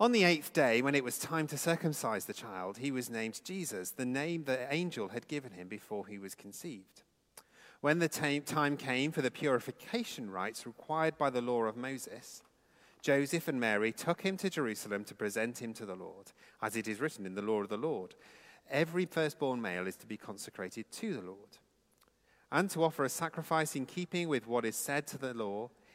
On the eighth day, when it was time to circumcise the child, he was named Jesus, the name the angel had given him before he was conceived. When the time came for the purification rites required by the law of Moses, Joseph and Mary took him to Jerusalem to present him to the Lord, as it is written in the law of the Lord. Every firstborn male is to be consecrated to the Lord, and to offer a sacrifice in keeping with what is said to the law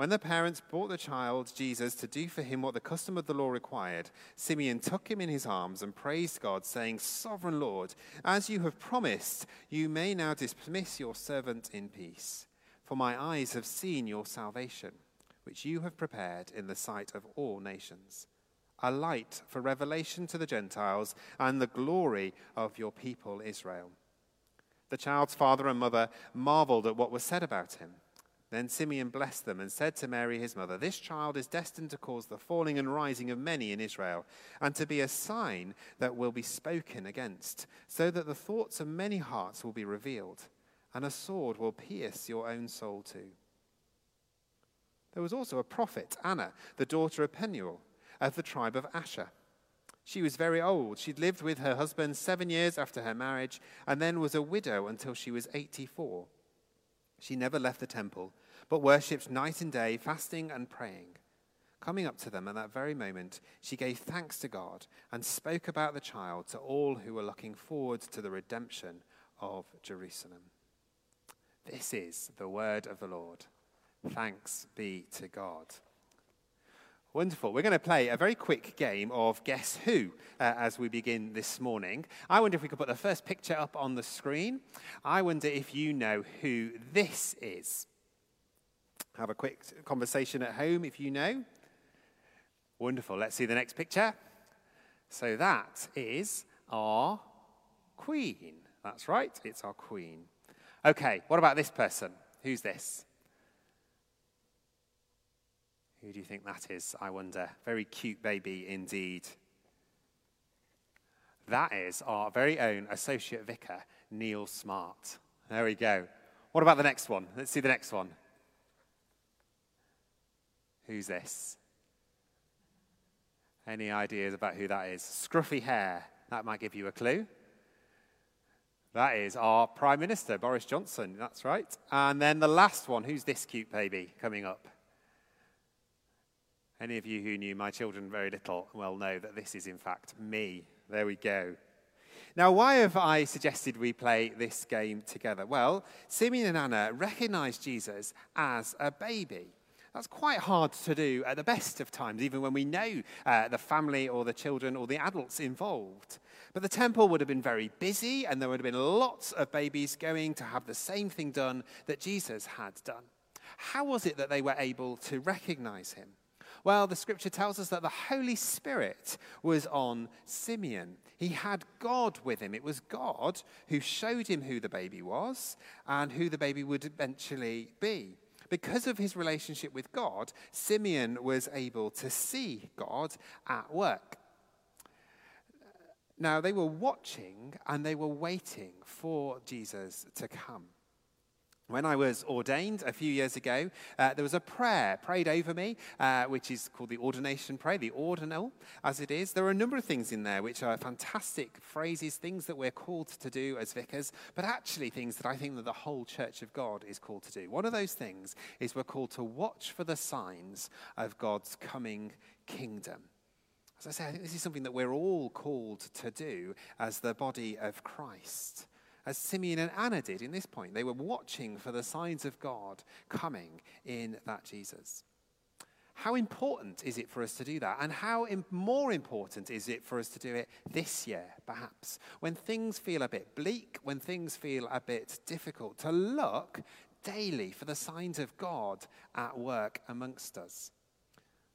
When the parents brought the child Jesus to do for him what the custom of the law required, Simeon took him in his arms and praised God, saying, Sovereign Lord, as you have promised, you may now dismiss your servant in peace. For my eyes have seen your salvation, which you have prepared in the sight of all nations, a light for revelation to the Gentiles and the glory of your people Israel. The child's father and mother marveled at what was said about him. Then Simeon blessed them and said to Mary his mother, This child is destined to cause the falling and rising of many in Israel, and to be a sign that will be spoken against, so that the thoughts of many hearts will be revealed, and a sword will pierce your own soul too. There was also a prophet, Anna, the daughter of Penuel, of the tribe of Asher. She was very old. She'd lived with her husband seven years after her marriage, and then was a widow until she was 84. She never left the temple, but worshipped night and day, fasting and praying. Coming up to them at that very moment, she gave thanks to God and spoke about the child to all who were looking forward to the redemption of Jerusalem. This is the word of the Lord. Thanks be to God. Wonderful. We're going to play a very quick game of Guess Who uh, as we begin this morning. I wonder if we could put the first picture up on the screen. I wonder if you know who this is. Have a quick conversation at home if you know. Wonderful. Let's see the next picture. So that is our Queen. That's right, it's our Queen. Okay, what about this person? Who's this? Who do you think that is, I wonder? Very cute baby indeed. That is our very own Associate Vicar, Neil Smart. There we go. What about the next one? Let's see the next one. Who's this? Any ideas about who that is? Scruffy hair. That might give you a clue. That is our Prime Minister, Boris Johnson. That's right. And then the last one. Who's this cute baby coming up? Any of you who knew my children very little well know that this is, in fact, me. There we go. Now, why have I suggested we play this game together? Well, Simeon and Anna recognized Jesus as a baby. That's quite hard to do at the best of times, even when we know uh, the family or the children or the adults involved. But the temple would have been very busy, and there would have been lots of babies going to have the same thing done that Jesus had done. How was it that they were able to recognize him? Well, the scripture tells us that the Holy Spirit was on Simeon. He had God with him. It was God who showed him who the baby was and who the baby would eventually be. Because of his relationship with God, Simeon was able to see God at work. Now, they were watching and they were waiting for Jesus to come. When I was ordained a few years ago, uh, there was a prayer prayed over me, uh, which is called the ordination prayer, the ordinal, as it is. There are a number of things in there which are fantastic phrases, things that we're called to do as vicars, but actually things that I think that the whole Church of God is called to do. One of those things is we're called to watch for the signs of God's coming kingdom. As I say, I think this is something that we're all called to do as the body of Christ as Simeon and Anna did in this point. They were watching for the signs of God coming in that Jesus. How important is it for us to do that? And how more important is it for us to do it this year, perhaps? When things feel a bit bleak, when things feel a bit difficult, to look daily for the signs of God at work amongst us.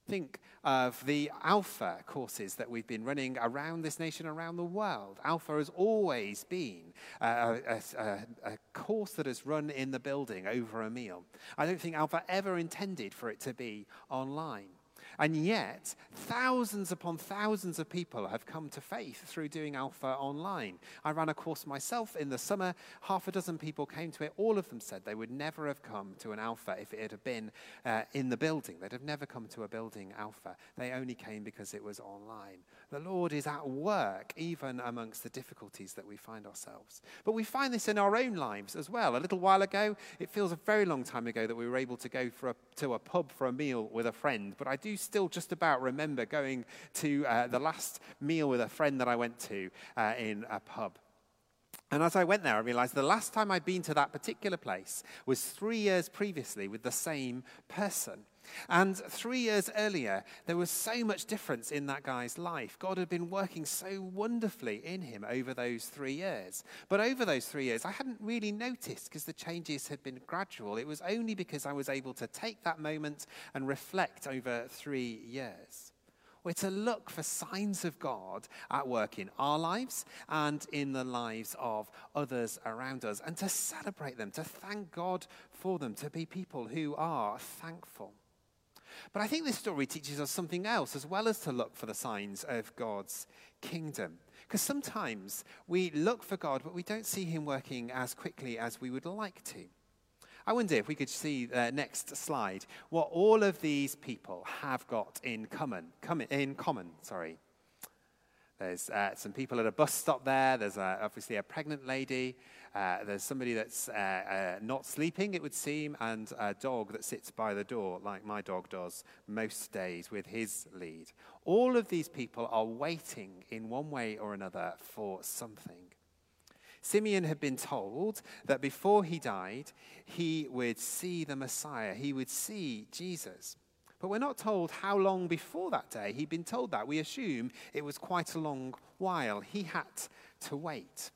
Think of the Alpha courses that we've been running around this nation, around the world. Alpha has always been uh, a, a, a, course that has run in the building over a meal. I don't think Alpha ever intended for it to be online. And yet, thousands upon thousands of people have come to faith through doing Alpha online. I ran a course myself in the summer. Half a dozen people came to it. All of them said they would never have come to an Alpha if it had been uh, in the building. They'd have never come to a building Alpha. They only came because it was online. The Lord is at work even amongst the difficulties that we find ourselves. But we find this in our own lives as well. A little while ago, it feels a very long time ago that we were able to go a, to a pub for a meal with a friend. But I do still just about remember going to uh, the last meal with a friend that I went to uh, in a pub. And as I went there, I realized the last time I'd been to that particular place was three years previously with the same person. And three years earlier, there was so much difference in that guy's life. God had been working so wonderfully in him over those three years. But over those three years, I hadn't really noticed because the changes had been gradual. It was only because I was able to take that moment and reflect over three years. We're to look for signs of God at work in our lives and in the lives of others around us, and to celebrate them, to thank God for them, to be people who are thankful. But I think this story teaches us something else as well as to look for the signs of God's kingdom. Because sometimes we look for God, but we don't see him working as quickly as we would like to. I wonder if we could see the next slide what all of these people have got in common. in common, sorry. There's uh, some people at a bus stop there. There's uh, obviously a pregnant lady. Uh, there's somebody that's uh, uh, not sleeping, it would seem, and a dog that sits by the door, like my dog does most days with his lead. All of these people are waiting in one way or another for something. Simeon had been told that before he died, he would see the Messiah, he would see Jesus. But we're not told how long before that day he'd been told that. We assume it was quite a long while. He had to wait.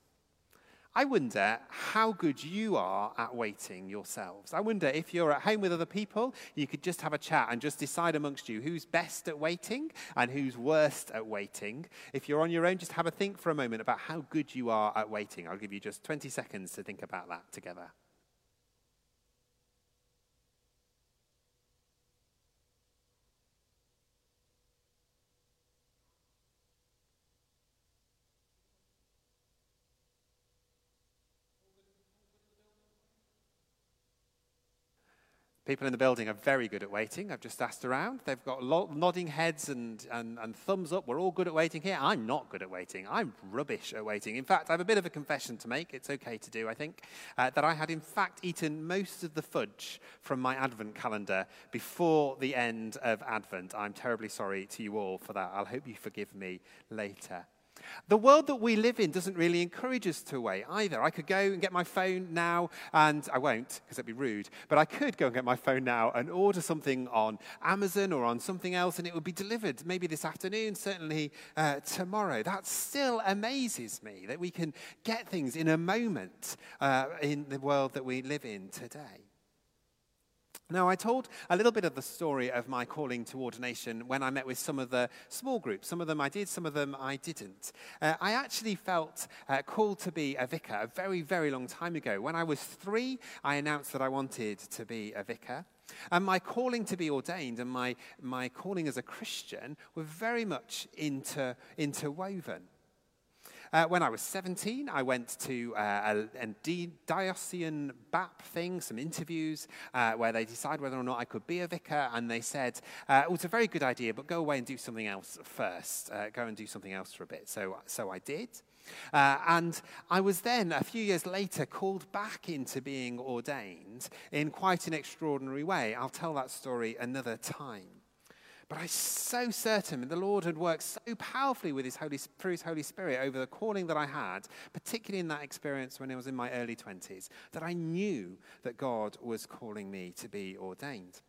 I wonder how good you are at waiting yourselves. I wonder if you're at home with other people, you could just have a chat and just decide amongst you who's best at waiting and who's worst at waiting. If you're on your own, just have a think for a moment about how good you are at waiting. I'll give you just 20 seconds to think about that together. People in the building are very good at waiting. I've just asked around. They've got nodding heads and, and, and thumbs up. We're all good at waiting here. I'm not good at waiting. I'm rubbish at waiting. In fact, I have a bit of a confession to make. It's okay to do, I think. Uh, that I had, in fact, eaten most of the fudge from my Advent calendar before the end of Advent. I'm terribly sorry to you all for that. I'll hope you forgive me later. The world that we live in doesn't really encourage us to wait either. I could go and get my phone now, and I won't because it'd be rude, but I could go and get my phone now and order something on Amazon or on something else, and it would be delivered maybe this afternoon, certainly uh, tomorrow. That still amazes me that we can get things in a moment uh, in the world that we live in today. Now, I told a little bit of the story of my calling to ordination when I met with some of the small groups. Some of them I did, some of them I didn't. Uh, I actually felt uh, called to be a vicar a very, very long time ago. When I was three, I announced that I wanted to be a vicar. And my calling to be ordained and my, my calling as a Christian were very much inter, interwoven. Uh, when I was 17, I went to uh, a, a diocesan BAP thing, some interviews, uh, where they decided whether or not I could be a vicar, and they said, uh, oh, it's a very good idea, but go away and do something else first. Uh, go and do something else for a bit. So, so I did. Uh, and I was then, a few years later, called back into being ordained in quite an extraordinary way. I'll tell that story another time. But I'm so certain the Lord had worked so powerfully with his Holy, through his Holy Spirit over the calling that I had, particularly in that experience when I was in my early 20s, that I knew that God was calling me to be ordained.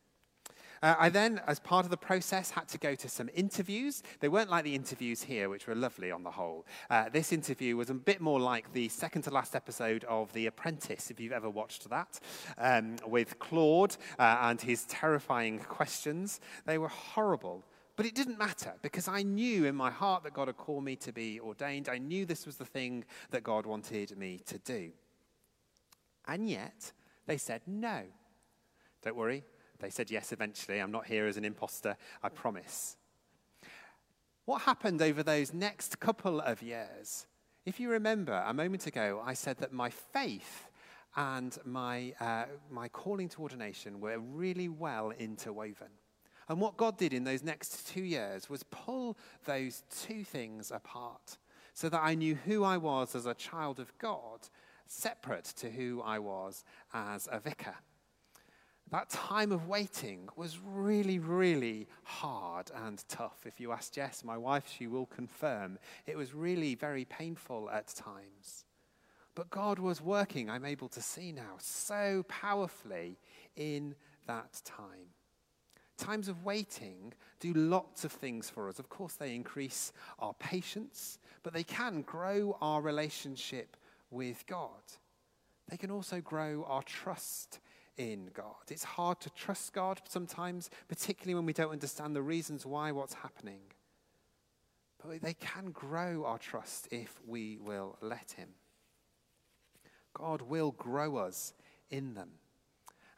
Uh, I then, as part of the process, had to go to some interviews. They weren't like the interviews here, which were lovely on the whole. Uh, this interview was a bit more like the second to last episode of The Apprentice, if you've ever watched that, um, with Claude uh, and his terrifying questions. They were horrible. But it didn't matter because I knew in my heart that God had called me to be ordained. I knew this was the thing that God wanted me to do. And yet, they said no. Don't worry, they said yes eventually. I'm not here as an imposter, I promise. What happened over those next couple of years? If you remember, a moment ago, I said that my faith and my, uh, my calling to ordination were really well interwoven. And what God did in those next two years was pull those two things apart so that I knew who I was as a child of God, separate to who I was as a vicar. That time of waiting was really, really hard and tough. If you ask Jess, my wife, she will confirm. It was really very painful at times. But God was working, I'm able to see now, so powerfully in that time. Times of waiting do lots of things for us. Of course, they increase our patience, but they can grow our relationship with God. They can also grow our trust in God. It's hard to trust God sometimes, particularly when we don't understand the reasons why what's happening. But they can grow our trust if we will let Him. God will grow us in them.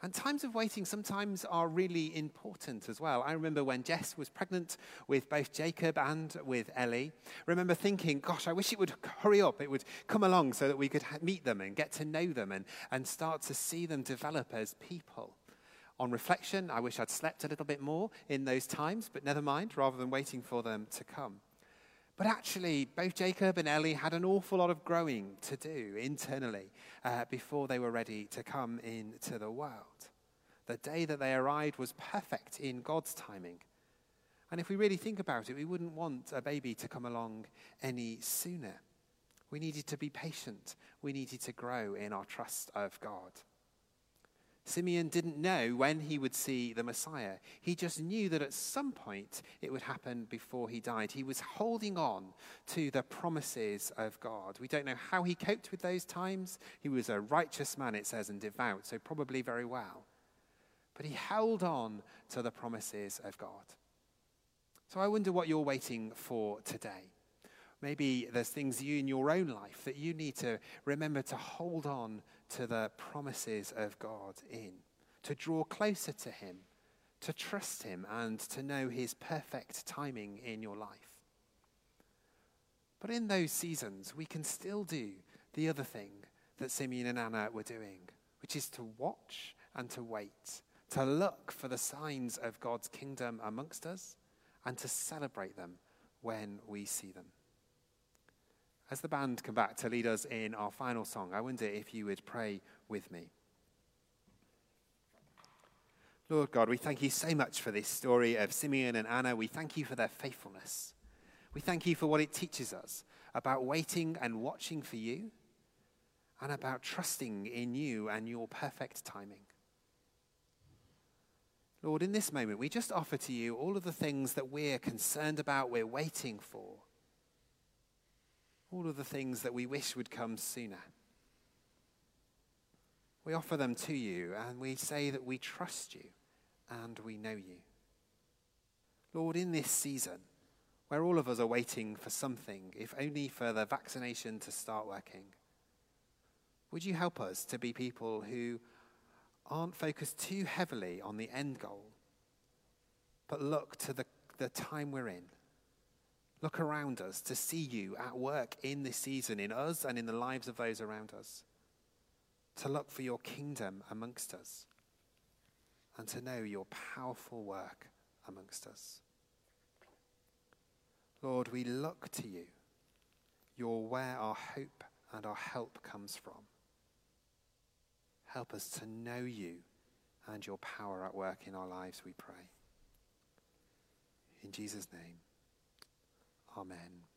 And times of waiting sometimes are really important as well. I remember when Jess was pregnant with both Jacob and with Ellie. Remember thinking, gosh, I wish it would hurry up. It would come along so that we could meet them and get to know them and, and start to see them develop as people. On reflection, I wish I'd slept a little bit more in those times, but never mind, rather than waiting for them to come. But actually, both Jacob and Ellie had an awful lot of growing to do internally uh, before they were ready to come into the world. The day that they arrived was perfect in God's timing. And if we really think about it, we wouldn't want a baby to come along any sooner. We needed to be patient. We needed to grow in our trust of God. Simeon didn't know when he would see the Messiah. He just knew that at some point it would happen before he died. He was holding on to the promises of God. We don't know how he coped with those times. He was a righteous man, it says, and devout, so probably very well. But he held on to the promises of God. So I wonder what you're waiting for today. Maybe there's things you in your own life that you need to remember to hold on to the promises of God in, to draw closer to Him, to trust Him, and to know His perfect timing in your life. But in those seasons, we can still do the other thing that Simeon and Anna were doing, which is to watch and to wait, to look for the signs of God's kingdom amongst us, and to celebrate them when we see them. As the band come back to lead us in our final song, I wonder if you would pray with me. Lord God, we thank you so much for this story of Simeon and Anna. We thank you for their faithfulness. We thank you for what it teaches us about waiting and watching for you and about trusting in you and your perfect timing. Lord, in this moment, we just offer to you all of the things that we're concerned about, we're waiting for all of the things that we wish would come sooner. We offer them to you and we say that we trust you and we know you. Lord, in this season, where all of us are waiting for something, if only for the vaccination to start working, would you help us to be people who aren't focused too heavily on the end goal, but look to the, the time we're in look around us to see you at work in this season, in us and in the lives of those around us, to look for your kingdom amongst us, and to know your powerful work amongst us. Lord, we look to you. You're where our hope and our help comes from. Help us to know you and your power at work in our lives, we pray. In Jesus' name. Amen.